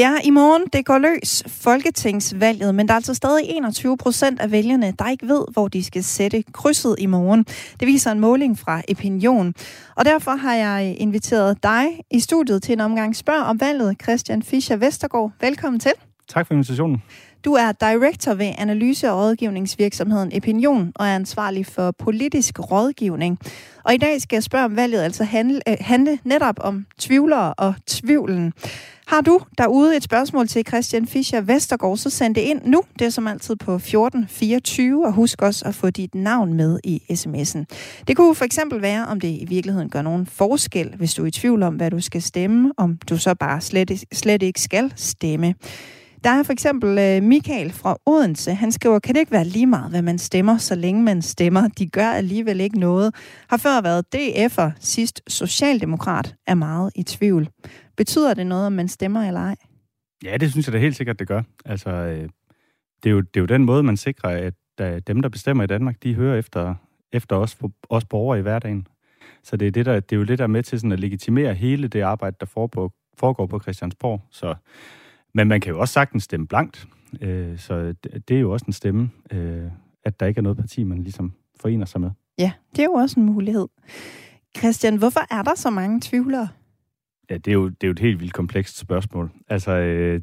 Det er i morgen, det går løs, Folketingsvalget, men der er altså stadig 21 procent af vælgerne, der ikke ved, hvor de skal sætte krydset i morgen. Det viser en måling fra Opinion. Og derfor har jeg inviteret dig i studiet til en omgang spørg om valget, Christian Fischer Vestergaard. Velkommen til. Tak for invitationen. Du er director ved analyse- og rådgivningsvirksomheden Opinion og er ansvarlig for politisk rådgivning. Og i dag skal jeg spørge om valget altså handle, øh, handle netop om tvivlere og tvivlen. Har du derude et spørgsmål til Christian Fischer Vestergaard, så send det ind nu. Det er som altid på 1424, og husk også at få dit navn med i sms'en. Det kunne for eksempel være, om det i virkeligheden gør nogen forskel, hvis du er i tvivl om, hvad du skal stemme, om du så bare slet, slet ikke skal stemme. Der er for eksempel øh, Michael fra Odense. Han skriver, kan det ikke være lige meget, hvad man stemmer, så længe man stemmer? De gør alligevel ikke noget. Har før været DF'er, sidst socialdemokrat, er meget i tvivl. Betyder det noget, om man stemmer eller ej? Ja, det synes jeg da helt sikkert, det gør. Altså, øh, det, er jo, det er jo den måde, man sikrer, at øh, dem, der bestemmer i Danmark, de hører efter, efter os, os borgere i hverdagen. Så det er, det, der, det er jo det, der er med til sådan at legitimere hele det arbejde, der foregår, foregår på Christiansborg. Så men man kan jo også sagtens stemme blankt, øh, så det, er jo også en stemme, øh, at der ikke er noget parti, man ligesom forener sig med. Ja, det er jo også en mulighed. Christian, hvorfor er der så mange tvivlere? Ja, det er jo, det er jo et helt vildt komplekst spørgsmål. Altså, øh,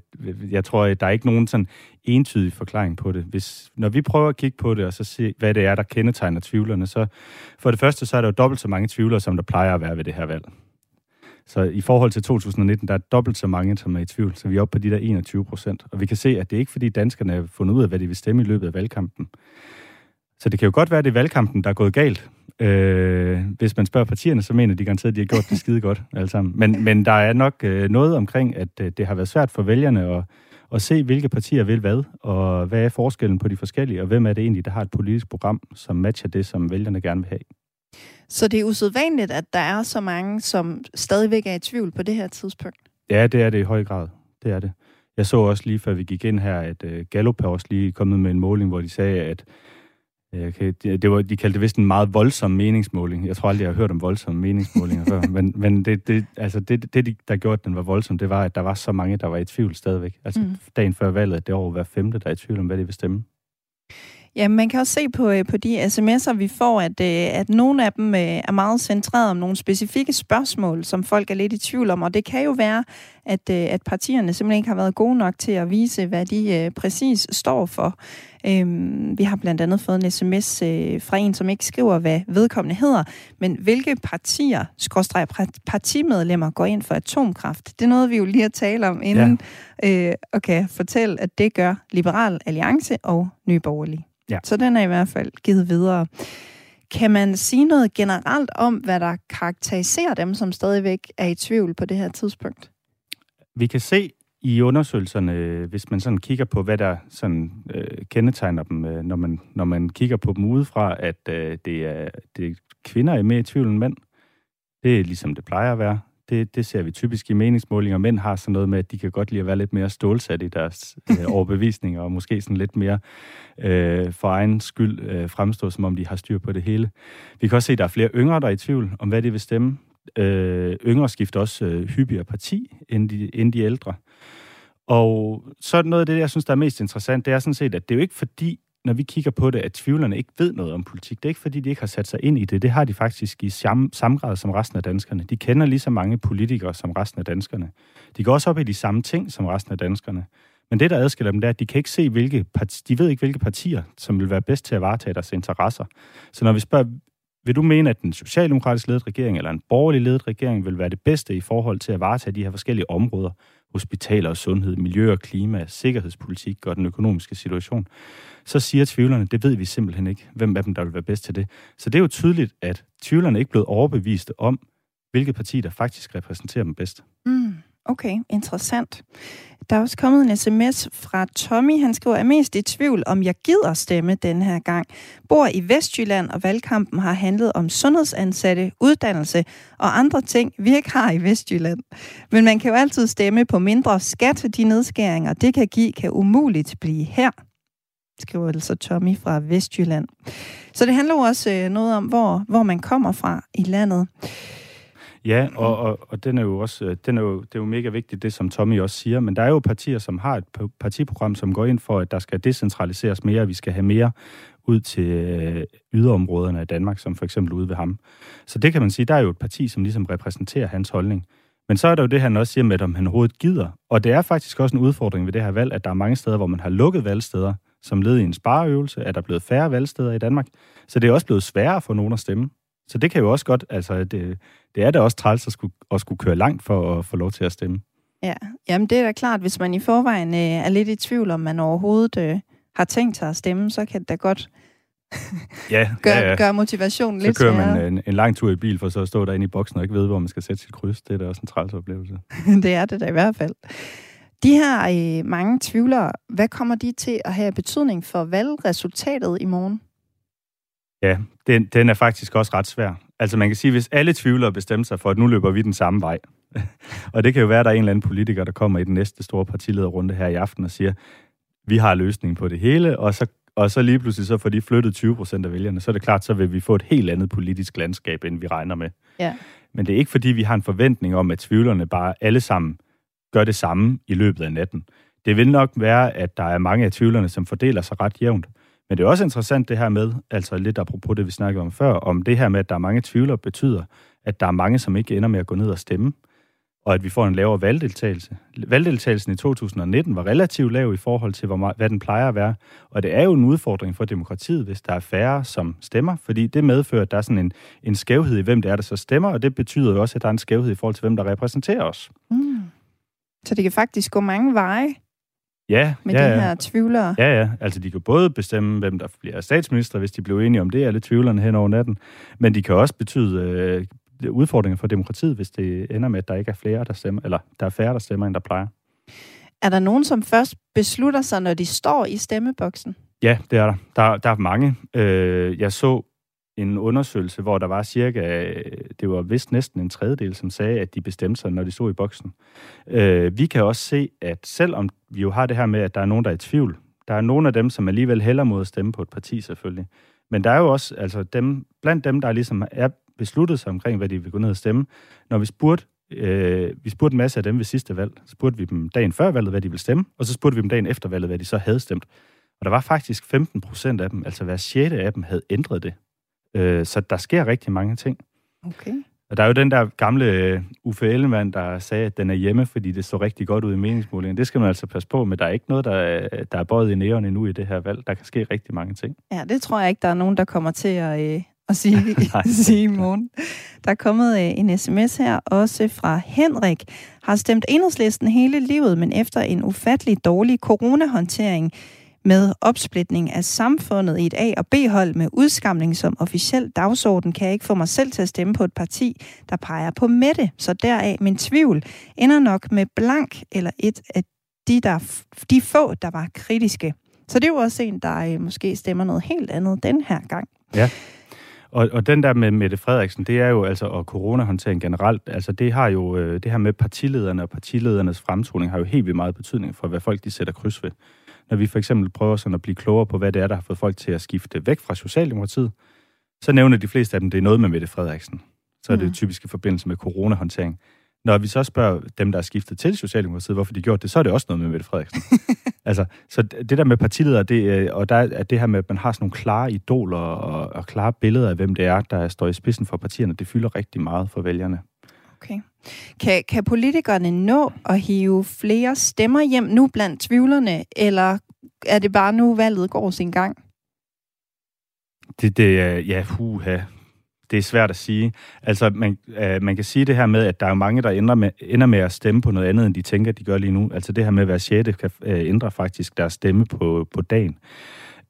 jeg tror, der er ikke nogen sådan entydig forklaring på det. Hvis, når vi prøver at kigge på det, og så se, hvad det er, der kendetegner tvivlerne, så for det første, så er der jo dobbelt så mange tvivlere, som der plejer at være ved det her valg. Så i forhold til 2019, der er dobbelt så mange, som er i tvivl. Så vi er oppe på de der 21 procent. Og vi kan se, at det er ikke fordi danskerne har fundet ud af, hvad de vil stemme i løbet af valgkampen. Så det kan jo godt være, at det er valgkampen, der er gået galt. Øh, hvis man spørger partierne, så mener de garanteret, at de har gjort det skide godt alle sammen. Men, men der er nok øh, noget omkring, at øh, det har været svært for vælgerne at, at se, hvilke partier vil hvad, og hvad er forskellen på de forskellige, og hvem er det egentlig, der har et politisk program, som matcher det, som vælgerne gerne vil have. Så det er usædvanligt, at der er så mange, som stadigvæk er i tvivl på det her tidspunkt? Ja, det er det i høj grad. Det er det. Jeg så også lige, før vi gik ind her, at uh, Gallup har også lige kommet med en måling, hvor de sagde, at okay, det var, de kaldte det vist en meget voldsom meningsmåling. Jeg tror aldrig, jeg har hørt om voldsomme meningsmålinger før. Men, men det, det, altså det, det, der gjorde, at den var voldsom, det var, at der var så mange, der var i tvivl stadigvæk. Altså mm. dagen før valget, det år hver femte, der er i tvivl om, hvad de vil stemme. Ja, man kan også se på, øh, på de sms'er, vi får, at, øh, at nogle af dem øh, er meget centreret om nogle specifikke spørgsmål, som folk er lidt i tvivl om. Og det kan jo være, at, at partierne simpelthen ikke har været gode nok til at vise, hvad de præcis står for. Øhm, vi har blandt andet fået en sms fra en, som ikke skriver, hvad vedkommende hedder, men hvilke partier, skråstrej partimedlemmer, går ind for atomkraft. Det er noget, vi jo lige har talt om inden, ja. øh, og kan fortælle, at det gør Liberal Alliance og Nye Borgerlige. Ja. Så den er i hvert fald givet videre. Kan man sige noget generelt om, hvad der karakteriserer dem, som stadigvæk er i tvivl på det her tidspunkt? Vi kan se i undersøgelserne, hvis man sådan kigger på, hvad der sådan, øh, kendetegner dem, øh, når, man, når man kigger på dem udefra, at øh, det, er, det er kvinder er mere i tvivl end mænd. Det er ligesom det plejer at være. Det, det ser vi typisk i meningsmålinger. Mænd har sådan noget med, at de kan godt lide at være lidt mere stålsat i deres øh, overbevisninger, og måske sådan lidt mere øh, for egen skyld øh, fremstå, som om de har styr på det hele. Vi kan også se, at der er flere yngre, der er i tvivl om, hvad de vil stemme. Øh, yngre skifter også øh, hyppigere parti end de, end de ældre. Og så er noget af det, jeg synes, der er mest interessant, det er sådan set, at det er jo ikke fordi, når vi kigger på det, at tvivlerne ikke ved noget om politik. Det er ikke, fordi de ikke har sat sig ind i det. Det har de faktisk i samme, samme grad som resten af danskerne. De kender lige så mange politikere som resten af danskerne. De går også op i de samme ting som resten af danskerne. Men det, der adskiller dem, det er, at de kan ikke se, hvilke parti, de ved ikke, hvilke partier, som vil være bedst til at varetage deres interesser. Så når vi spørger, vil du mene, at den socialdemokratisk ledet regering eller en borgerlig ledet regering vil være det bedste i forhold til at varetage de her forskellige områder, hospitaler og sundhed, miljø og klima, sikkerhedspolitik og den økonomiske situation, så siger tvivlerne, det ved vi simpelthen ikke, hvem af dem, der vil være bedst til det. Så det er jo tydeligt, at tvivlerne ikke er blevet overbeviste om, hvilket parti, der faktisk repræsenterer dem bedst. Mm. Okay, interessant. Der er også kommet en sms fra Tommy. Han skriver, er mest i tvivl, om jeg gider stemme den her gang. Bor i Vestjylland, og valgkampen har handlet om sundhedsansatte, uddannelse og andre ting, vi ikke har i Vestjylland. Men man kan jo altid stemme på mindre skat. De nedskæringer, det kan give, kan umuligt blive her skriver altså Tommy fra Vestjylland. Så det handler jo også øh, noget om, hvor, hvor man kommer fra i landet. Ja, og, og, og den er jo også, øh, den er jo, det er jo mega vigtigt, det som Tommy også siger, men der er jo partier, som har et partiprogram, som går ind for, at der skal decentraliseres mere, at vi skal have mere ud til øh, yderområderne af Danmark, som for eksempel ude ved ham. Så det kan man sige, der er jo et parti, som ligesom repræsenterer hans holdning. Men så er der jo det, han også siger med, om han overhovedet gider. Og det er faktisk også en udfordring ved det her valg, at der er mange steder, hvor man har lukket valgsteder, som led i en spareøvelse, at der er blevet færre valgsteder i Danmark. Så det er også blevet sværere for nogen at stemme. Så det kan jo også godt, altså det, det er da også træls at skulle, at skulle køre langt for at få lov til at stemme. Ja, jamen det er da klart, hvis man i forvejen øh, er lidt i tvivl, om man overhovedet øh, har tænkt sig at stemme, så kan det da godt ja, gøre, ja, ja. gøre motivationen lidt Så kører man en, en lang tur i bil, for så at stå derinde i boksen og ikke vide, hvor man skal sætte sit kryds. Det er da også en træls oplevelse. det er det da i hvert fald. De her øh, mange tvivlere, hvad kommer de til at have betydning for valgresultatet i morgen? Ja, den, den er faktisk også ret svær. Altså man kan sige, hvis alle tvivlere bestemmer sig for, at nu løber vi den samme vej, og det kan jo være, at der er en eller anden politiker, der kommer i den næste store partilederrunde her i aften og siger, vi har løsningen på det hele, og så, og så lige pludselig så får de flyttet 20 procent af vælgerne, så er det klart, så vil vi få et helt andet politisk landskab, end vi regner med. Ja. Men det er ikke, fordi vi har en forventning om, at tvivlerne bare alle sammen gør det samme i løbet af natten. Det vil nok være, at der er mange af tvivlerne, som fordeler sig ret jævnt. Men det er også interessant det her med, altså lidt apropos det, vi snakkede om før, om det her med, at der er mange tvivler, betyder, at der er mange, som ikke ender med at gå ned og stemme, og at vi får en lavere valgdeltagelse. Valgdeltagelsen i 2019 var relativt lav i forhold til, hvor meget, hvad den plejer at være, og det er jo en udfordring for demokratiet, hvis der er færre, som stemmer, fordi det medfører, at der er sådan en, en skævhed i, hvem det er, der så stemmer, og det betyder jo også, at der er en skævhed i forhold til, hvem der repræsenterer os. Mm. Så det kan faktisk gå mange veje Ja, med ja, de ja. her tvivlere. Ja, ja. Altså, de kan både bestemme, hvem der bliver statsminister, hvis de bliver enige om det, alle tvivlerne hen over natten. Men de kan også betyde øh, udfordringer for demokratiet, hvis det ender med, at der ikke er flere, der stemmer, eller der er færre, der stemmer, end der plejer. Er der nogen, som først beslutter sig, når de står i stemmeboksen? Ja, det er der. Der, der er mange. Øh, jeg så en undersøgelse, hvor der var cirka, øh, det var vist næsten en tredjedel, som sagde, at de bestemte sig, når de stod i boksen. Øh, vi kan også se, at selvom vi jo har det her med, at der er nogen, der er i tvivl, der er nogen af dem, som alligevel hælder mod at stemme på et parti selvfølgelig. Men der er jo også, altså dem, blandt dem, der ligesom er besluttet sig omkring, hvad de vil gå ned og stemme, når vi spurgte Øh, vi spurgte en masse af dem ved sidste valg. Så spurgte vi dem dagen før valget, hvad de ville stemme, og så spurgte vi dem dagen efter valget, hvad de så havde stemt. Og der var faktisk 15 procent af dem, altså hver sjette af dem, havde ændret det. Øh, så der sker rigtig mange ting. Okay. Og der er jo den der gamle øh, Uffe Ellemann, der sagde, at den er hjemme, fordi det står rigtig godt ud i meningsmålingen. Det skal man altså passe på, men der er ikke noget, der er, der er bøjet i næverne endnu i det her valg. Der kan ske rigtig mange ting. Ja, det tror jeg ikke, der er nogen, der kommer til at, øh, at sige, sige i morgen. Der er kommet øh, en sms her, også fra Henrik. Har stemt enhedslisten hele livet, men efter en ufattelig dårlig coronahåndtering med opsplitning af samfundet i et A- og B-hold med udskamning som officiel dagsorden, kan jeg ikke få mig selv til at stemme på et parti, der peger på Mette. Så deraf min tvivl ender nok med blank eller et af de, der, de få, der var kritiske. Så det er jo også en, der øh, måske stemmer noget helt andet den her gang. Ja. Og, og den der med Mette Frederiksen, det er jo altså, og coronahåndtering generelt, altså det har jo, øh, det her med partilederne og partiledernes fremtoning har jo helt vildt meget betydning for, hvad folk de sætter kryds ved. Når vi for eksempel prøver sådan at blive klogere på, hvad det er, der har fået folk til at skifte væk fra Socialdemokratiet, så nævner de fleste af dem, det er noget med Mette Frederiksen. Så er det Mm. typisk i forbindelse med coronahåndtering. Når vi så spørger dem, der er skiftet til Socialdemokratiet, hvorfor de gjorde det, så er det også noget med Mette Frederiksen. altså, så det der med partiledere, det, øh, og der er det her med, at man har sådan nogle klare idoler og, og klare billeder af, hvem det er, der står i spidsen for partierne, det fylder rigtig meget for vælgerne. Okay. Kan, kan politikerne nå at hive flere stemmer hjem nu blandt tvivlerne, eller er det bare nu, valget går sin gang? Det, det er, ja, huha, det er svært at sige. Altså, man, øh, man kan sige det her med, at der er mange, der ender med, ender med at stemme på noget andet, end de tænker, de gør lige nu. Altså det her med, at hver sjette kan øh, ændre faktisk deres stemme på, på dagen.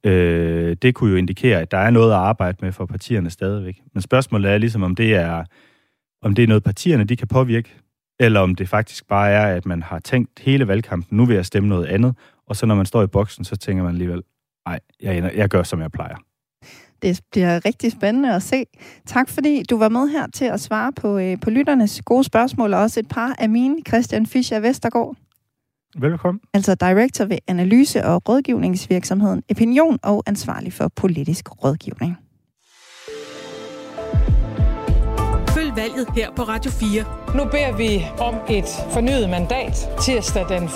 Øh, det kunne jo indikere, at der er noget at arbejde med for partierne stadigvæk. Men spørgsmålet er ligesom, om det er, om det er noget, partierne de kan påvirke, eller om det faktisk bare er, at man har tænkt hele valgkampen, nu vil jeg stemme noget andet, og så når man står i boksen, så tænker man alligevel, nej, jeg, jeg gør, som jeg plejer. Det bliver rigtig spændende at se. Tak fordi du var med her til at svare på, øh, på lytternes gode spørgsmål, og også et par af mine, Christian Fischer Vestergaard, Velkommen. altså director ved analyse- og rådgivningsvirksomheden Opinion og ansvarlig for politisk rådgivning. Valget her på Radio 4. Nu beder vi om et fornyet mandat tirsdag den 1.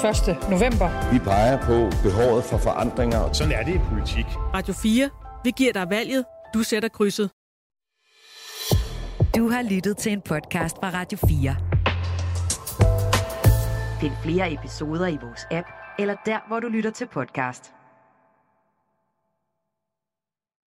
november. Vi peger på behovet for forandringer. Sådan er det i politik. Radio 4. Vi giver dig valget. Du sætter krydset. Du har lyttet til en podcast fra Radio 4. Find flere episoder i vores app, eller der, hvor du lytter til podcast.